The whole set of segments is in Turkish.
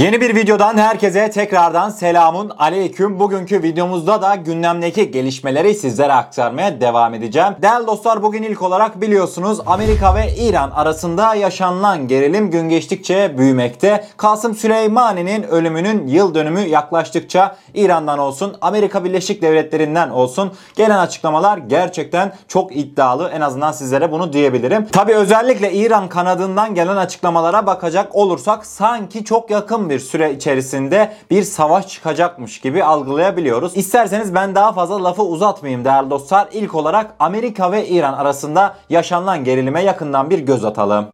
Yeni bir videodan herkese tekrardan selamun aleyküm. Bugünkü videomuzda da gündemdeki gelişmeleri sizlere aktarmaya devam edeceğim. Değerli dostlar bugün ilk olarak biliyorsunuz Amerika ve İran arasında yaşanılan gerilim gün geçtikçe büyümekte. Kasım Süleymani'nin ölümünün yıl dönümü yaklaştıkça İran'dan olsun Amerika Birleşik Devletleri'nden olsun gelen açıklamalar gerçekten çok iddialı. En azından sizlere bunu diyebilirim. Tabi özellikle İran kanadından gelen açıklamalara bakacak olursak sanki çok yakın bir süre içerisinde bir savaş çıkacakmış gibi algılayabiliyoruz. İsterseniz ben daha fazla lafı uzatmayayım değerli dostlar. İlk olarak Amerika ve İran arasında yaşanılan gerilime yakından bir göz atalım.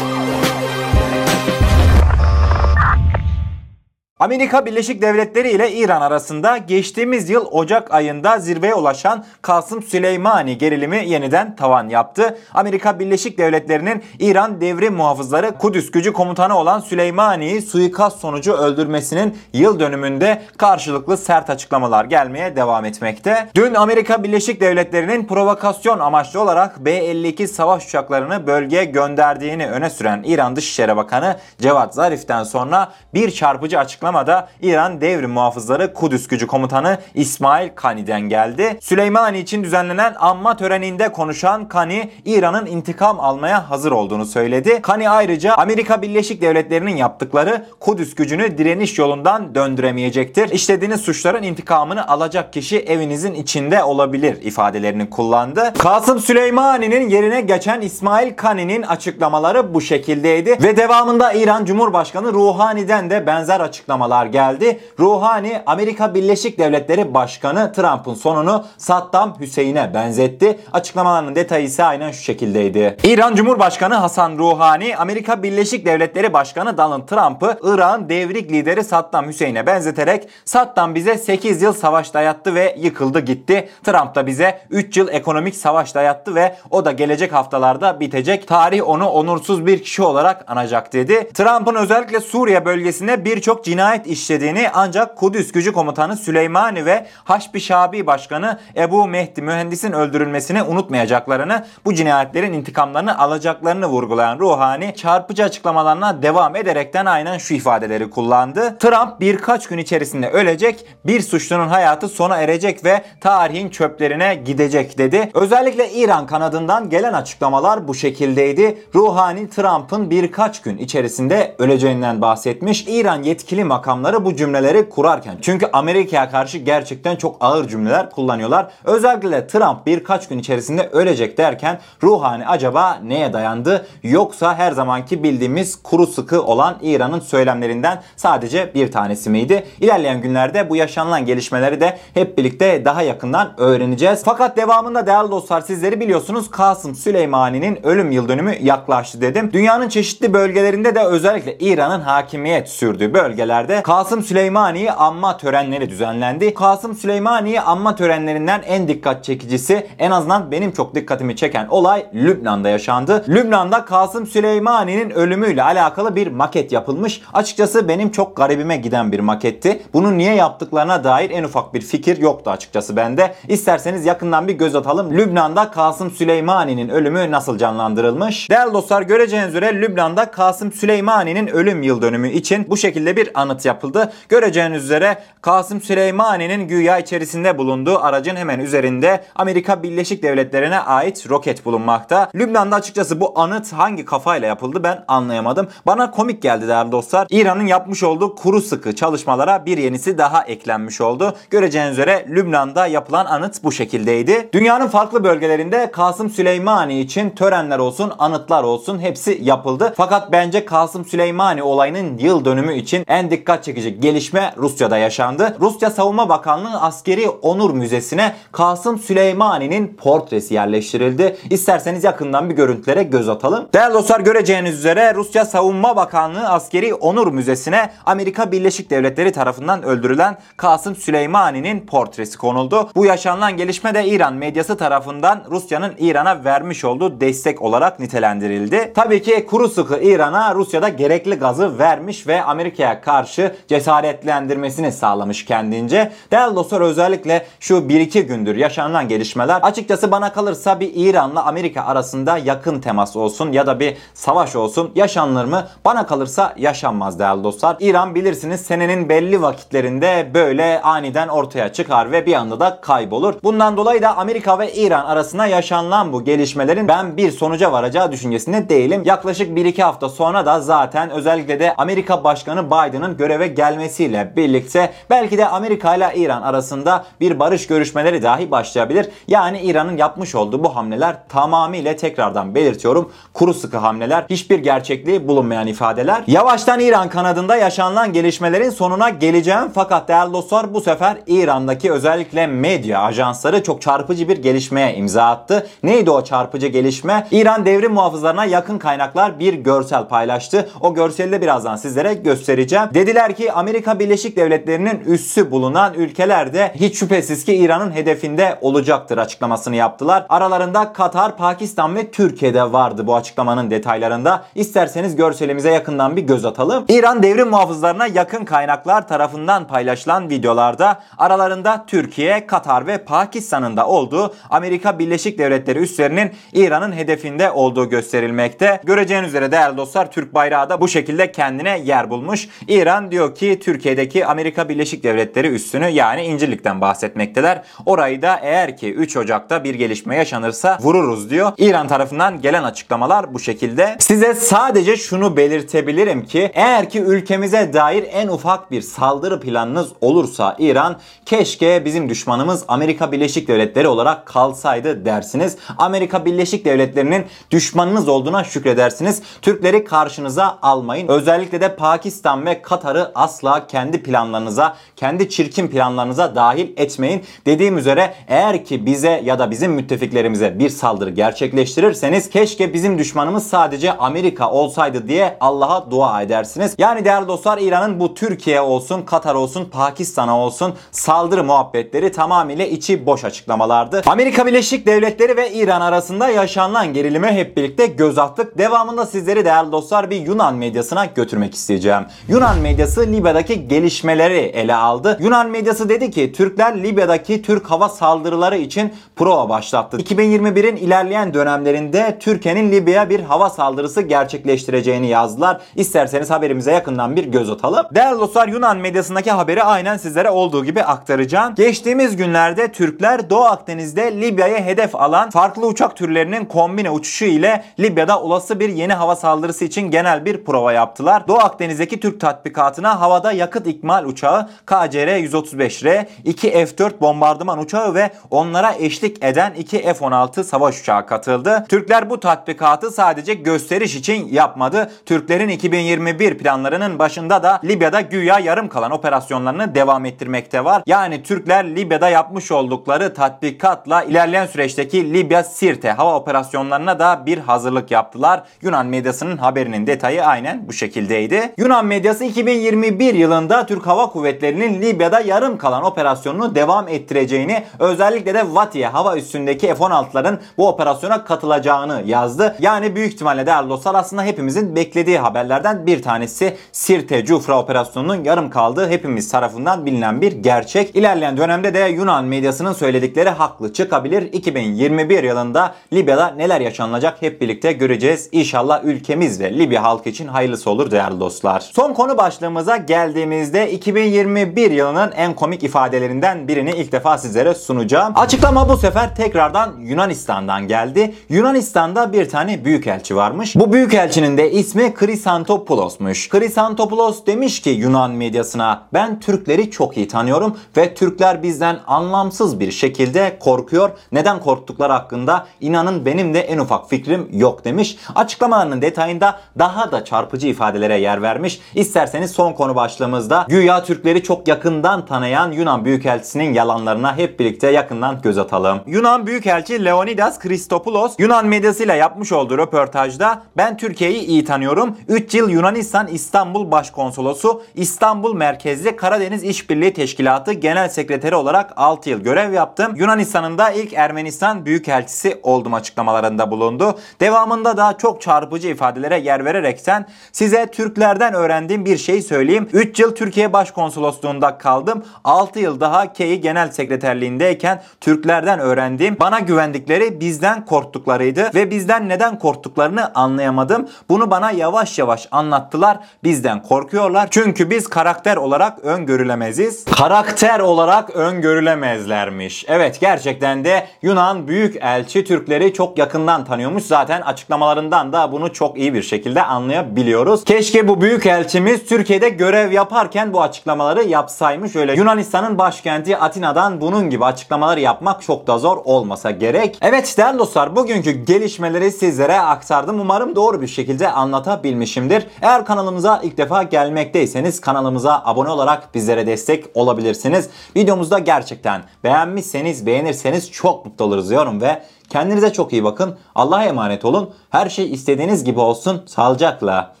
Amerika Birleşik Devletleri ile İran arasında geçtiğimiz yıl Ocak ayında zirveye ulaşan Kasım Süleymani gerilimi yeniden tavan yaptı. Amerika Birleşik Devletleri'nin İran devrim muhafızları Kudüs gücü komutanı olan Süleymani'yi suikast sonucu öldürmesinin yıl dönümünde karşılıklı sert açıklamalar gelmeye devam etmekte. Dün Amerika Birleşik Devletleri'nin provokasyon amaçlı olarak B-52 savaş uçaklarını bölgeye gönderdiğini öne süren İran Dışişleri Bakanı Cevat Zarif'ten sonra bir çarpıcı açıklama açıklamada İran devrim muhafızları Kudüs gücü komutanı İsmail Kani'den geldi. Süleymani için düzenlenen anma töreninde konuşan Kani, İran'ın intikam almaya hazır olduğunu söyledi. Kani ayrıca Amerika Birleşik Devletleri'nin yaptıkları Kudüs gücünü direniş yolundan döndüremeyecektir. İşlediğiniz suçların intikamını alacak kişi evinizin içinde olabilir ifadelerini kullandı. Kasım Süleymani'nin yerine geçen İsmail Kani'nin açıklamaları bu şekildeydi ve devamında İran Cumhurbaşkanı Ruhani'den de benzer açıklamalar açıklamalar geldi. Ruhani Amerika Birleşik Devletleri Başkanı Trump'ın sonunu Saddam Hüseyin'e benzetti. Açıklamalarının detayı ise aynen şu şekildeydi. İran Cumhurbaşkanı Hasan Ruhani Amerika Birleşik Devletleri Başkanı Donald Trump'ı Irak'ın devrik lideri Saddam Hüseyin'e benzeterek Saddam bize 8 yıl savaş dayattı ve yıkıldı gitti. Trump da bize 3 yıl ekonomik savaş dayattı ve o da gelecek haftalarda bitecek. Tarih onu onursuz bir kişi olarak anacak dedi. Trump'ın özellikle Suriye bölgesinde birçok cinayet cinayet işlediğini ancak Kudüs Gücü Komutanı Süleymani ve Haçbi Şabi Başkanı Ebu Mehdi Mühendis'in öldürülmesini unutmayacaklarını, bu cinayetlerin intikamlarını alacaklarını vurgulayan Ruhani çarpıcı açıklamalarına devam ederekten aynen şu ifadeleri kullandı. Trump birkaç gün içerisinde ölecek, bir suçlunun hayatı sona erecek ve tarihin çöplerine gidecek dedi. Özellikle İran kanadından gelen açıklamalar bu şekildeydi. Ruhani Trump'ın birkaç gün içerisinde öleceğinden bahsetmiş. İran yetkili makamları bu cümleleri kurarken. Çünkü Amerika'ya karşı gerçekten çok ağır cümleler kullanıyorlar. Özellikle Trump birkaç gün içerisinde ölecek derken ruhani acaba neye dayandı? Yoksa her zamanki bildiğimiz kuru sıkı olan İran'ın söylemlerinden sadece bir tanesi miydi? İlerleyen günlerde bu yaşanılan gelişmeleri de hep birlikte daha yakından öğreneceğiz. Fakat devamında değerli dostlar sizleri biliyorsunuz Kasım Süleymani'nin ölüm yıl dönümü yaklaştı dedim. Dünyanın çeşitli bölgelerinde de özellikle İran'ın hakimiyet sürdüğü bölgeler ülkelerde Kasım Süleymaniye anma törenleri düzenlendi. Kasım Süleymaniye anma törenlerinden en dikkat çekicisi en azından benim çok dikkatimi çeken olay Lübnan'da yaşandı. Lübnan'da Kasım Süleymani'nin ölümüyle alakalı bir maket yapılmış. Açıkçası benim çok garibime giden bir maketti. Bunu niye yaptıklarına dair en ufak bir fikir yoktu açıkçası bende. İsterseniz yakından bir göz atalım. Lübnan'da Kasım Süleymani'nin ölümü nasıl canlandırılmış? Değerli dostlar göreceğiniz üzere Lübnan'da Kasım Süleymani'nin ölüm yıl dönümü için bu şekilde bir anı anıt yapıldı. Göreceğiniz üzere Kasım Süleymani'nin güya içerisinde bulunduğu aracın hemen üzerinde Amerika Birleşik Devletleri'ne ait roket bulunmakta. Lübnan'da açıkçası bu anıt hangi kafayla yapıldı ben anlayamadım. Bana komik geldi değerli dostlar. İran'ın yapmış olduğu kuru sıkı çalışmalara bir yenisi daha eklenmiş oldu. Göreceğiniz üzere Lübnan'da yapılan anıt bu şekildeydi. Dünyanın farklı bölgelerinde Kasım Süleymani için törenler olsun, anıtlar olsun hepsi yapıldı. Fakat bence Kasım Süleymani olayının yıl dönümü için en dikkat çekici gelişme Rusya'da yaşandı. Rusya Savunma Bakanlığı Askeri Onur Müzesi'ne Kasım Süleymani'nin portresi yerleştirildi. İsterseniz yakından bir görüntülere göz atalım. Değerli dostlar göreceğiniz üzere Rusya Savunma Bakanlığı Askeri Onur Müzesi'ne Amerika Birleşik Devletleri tarafından öldürülen Kasım Süleymani'nin portresi konuldu. Bu yaşanılan gelişme de İran medyası tarafından Rusya'nın İran'a vermiş olduğu destek olarak nitelendirildi. Tabii ki kuru sıkı İran'a Rusya'da gerekli gazı vermiş ve Amerika'ya karşı karşı cesaretlendirmesini sağlamış kendince. Değerli dostlar özellikle şu 1-2 gündür yaşanan gelişmeler açıkçası bana kalırsa bir İran'la Amerika arasında yakın temas olsun ya da bir savaş olsun yaşanır mı? Bana kalırsa yaşanmaz değerli dostlar. İran bilirsiniz senenin belli vakitlerinde böyle aniden ortaya çıkar ve bir anda da kaybolur. Bundan dolayı da Amerika ve İran arasında yaşanılan bu gelişmelerin ben bir sonuca varacağı düşüncesinde değilim. Yaklaşık 1-2 hafta sonra da zaten özellikle de Amerika Başkanı Biden'ın göreve gelmesiyle birlikte belki de Amerika ile İran arasında bir barış görüşmeleri dahi başlayabilir. Yani İran'ın yapmış olduğu bu hamleler tamamıyla tekrardan belirtiyorum kuru sıkı hamleler, hiçbir gerçekliği bulunmayan ifadeler. Yavaştan İran kanadında yaşanılan gelişmelerin sonuna geleceğim fakat değerli dostlar bu sefer İran'daki özellikle medya ajansları çok çarpıcı bir gelişmeye imza attı. Neydi o çarpıcı gelişme? İran devrim muhafızlarına yakın kaynaklar bir görsel paylaştı. O görseli de birazdan sizlere göstereceğim. Dediler ki Amerika Birleşik Devletleri'nin üssü bulunan ülkelerde hiç şüphesiz ki İran'ın hedefinde olacaktır açıklamasını yaptılar. Aralarında Katar, Pakistan ve Türkiye'de vardı bu açıklamanın detaylarında. İsterseniz görselimize yakından bir göz atalım. İran devrim muhafızlarına yakın kaynaklar tarafından paylaşılan videolarda aralarında Türkiye, Katar ve Pakistan'ın da olduğu Amerika Birleşik Devletleri üslerinin İran'ın hedefinde olduğu gösterilmekte. Göreceğiniz üzere değerli dostlar Türk bayrağı da bu şekilde kendine yer bulmuş. İran diyor ki Türkiye'deki Amerika Birleşik Devletleri üssünü yani İncirlik'ten bahsetmekteler. Orayı da eğer ki 3 Ocak'ta bir gelişme yaşanırsa vururuz diyor. İran tarafından gelen açıklamalar bu şekilde. Size sadece şunu belirtebilirim ki eğer ki ülkemize dair en ufak bir saldırı planınız olursa İran keşke bizim düşmanımız Amerika Birleşik Devletleri olarak kalsaydı dersiniz. Amerika Birleşik Devletleri'nin düşmanınız olduğuna şükredersiniz. Türkleri karşınıza almayın. Özellikle de Pakistan ve Katar'ı asla kendi planlarınıza, kendi çirkin planlarınıza dahil etmeyin. Dediğim üzere eğer ki bize ya da bizim müttefiklerimize bir saldırı gerçekleştirirseniz keşke bizim düşmanımız sadece Amerika olsaydı diye Allah'a dua edersiniz. Yani değerli dostlar İran'ın bu Türkiye olsun, Katar olsun, Pakistan'a olsun saldırı muhabbetleri tamamıyla içi boş açıklamalardı. Amerika Birleşik Devletleri ve İran arasında yaşanılan gerilime hep birlikte göz attık. Devamında sizleri değerli dostlar bir Yunan medyasına götürmek isteyeceğim. Yunan medyası Libya'daki gelişmeleri ele aldı. Yunan medyası dedi ki Türkler Libya'daki Türk hava saldırıları için prova başlattı. 2021'in ilerleyen dönemlerinde Türkiye'nin Libya'ya bir hava saldırısı gerçekleştireceğini yazdılar. İsterseniz haberimize yakından bir göz atalım. Değerli dostlar Yunan medyasındaki haberi aynen sizlere olduğu gibi aktaracağım. Geçtiğimiz günlerde Türkler Doğu Akdeniz'de Libya'ya hedef alan farklı uçak türlerinin kombine uçuşu ile Libya'da olası bir yeni hava saldırısı için genel bir prova yaptılar. Doğu Akdeniz'deki Türk tatbikatına havada yakıt ikmal uçağı KCR-135R, 2 F-4 bombardıman uçağı ve onlara eşlik eden 2 F-16 savaş uçağı katıldı. Türkler bu tatbikatı sadece gösteriş için yapmadı. Türklerin 2021 planlarının başında da Libya'da güya yarım kalan operasyonlarını devam ettirmekte var. Yani Türkler Libya'da yapmış oldukları tatbikatla ilerleyen süreçteki Libya Sirte hava operasyonlarına da bir hazırlık yaptılar. Yunan medyasının haberinin detayı aynen bu şekildeydi. Yunan medyası 2021 yılında Türk Hava Kuvvetleri'nin Libya'da yarım kalan operasyonunu devam ettireceğini özellikle de Vatiye hava üssündeki F-16'ların bu operasyona katılacağını yazdı. Yani büyük ihtimalle değerli dostlar aslında hepimizin beklediği haberlerden bir tanesi Sirte Cufra operasyonunun yarım kaldığı hepimiz tarafından bilinen bir gerçek. İlerleyen dönemde de Yunan medyasının söyledikleri haklı çıkabilir. 2021 yılında Libya'da neler yaşanacak hep birlikte göreceğiz. İnşallah ülkemiz ve Libya halkı için hayırlısı olur değerli dostlar. Son konu başlığımıza geldiğimizde 2021 yılının en komik ifadelerinden birini ilk defa sizlere sunacağım. Açıklama bu sefer tekrardan Yunanistan'dan geldi. Yunanistan'da bir tane büyükelçi varmış. Bu büyükelçinin de ismi Chrisantopoulos'muş. Chrisantopoulos demiş ki Yunan medyasına ben Türkleri çok iyi tanıyorum ve Türkler bizden anlamsız bir şekilde korkuyor. Neden korktukları hakkında inanın benim de en ufak fikrim yok demiş. Açıklamalarının detayında daha da çarpıcı ifadelere yer vermiş. İsterseniz son konu başlığımızda güya Türkleri çok yakından tanıyan Yunan Büyükelçisi'nin yalanlarına hep birlikte yakından göz atalım. Yunan Büyükelçi Leonidas Christopoulos Yunan medyasıyla yapmış olduğu röportajda ben Türkiye'yi iyi tanıyorum. 3 yıl Yunanistan İstanbul Başkonsolosu, İstanbul merkezli Karadeniz İşbirliği Teşkilatı Genel Sekreteri olarak 6 yıl görev yaptım. Yunanistan'ın da ilk Ermenistan Büyükelçisi oldum açıklamalarında bulundu. Devamında da çok çarpıcı ifadelere yer vererekten size Türklerden öğrendiğim bir şey şey söyleyeyim. 3 yıl Türkiye Başkonsolosluğunda kaldım. 6 yıl daha KEİ Genel Sekreterliğindeyken Türklerden öğrendiğim bana güvendikleri bizden korktuklarıydı ve bizden neden korktuklarını anlayamadım. Bunu bana yavaş yavaş anlattılar. Bizden korkuyorlar. Çünkü biz karakter olarak öngörülemeziz. Karakter olarak öngörülemezlermiş. Evet gerçekten de Yunan büyük elçi Türkleri çok yakından tanıyormuş. Zaten açıklamalarından da bunu çok iyi bir şekilde anlayabiliyoruz. Keşke bu büyük elçimiz Türkiye'de görev yaparken bu açıklamaları yapsaymış. Öyle Yunanistan'ın başkenti Atina'dan bunun gibi açıklamalar yapmak çok da zor olmasa gerek. Evet değerli dostlar bugünkü gelişmeleri sizlere aktardım. Umarım doğru bir şekilde anlatabilmişimdir. Eğer kanalımıza ilk defa gelmekteyseniz kanalımıza abone olarak bizlere destek olabilirsiniz. Videomuzda gerçekten beğenmişseniz beğenirseniz çok mutlu oluruz diyorum ve kendinize çok iyi bakın. Allah'a emanet olun. Her şey istediğiniz gibi olsun. Sağlıcakla.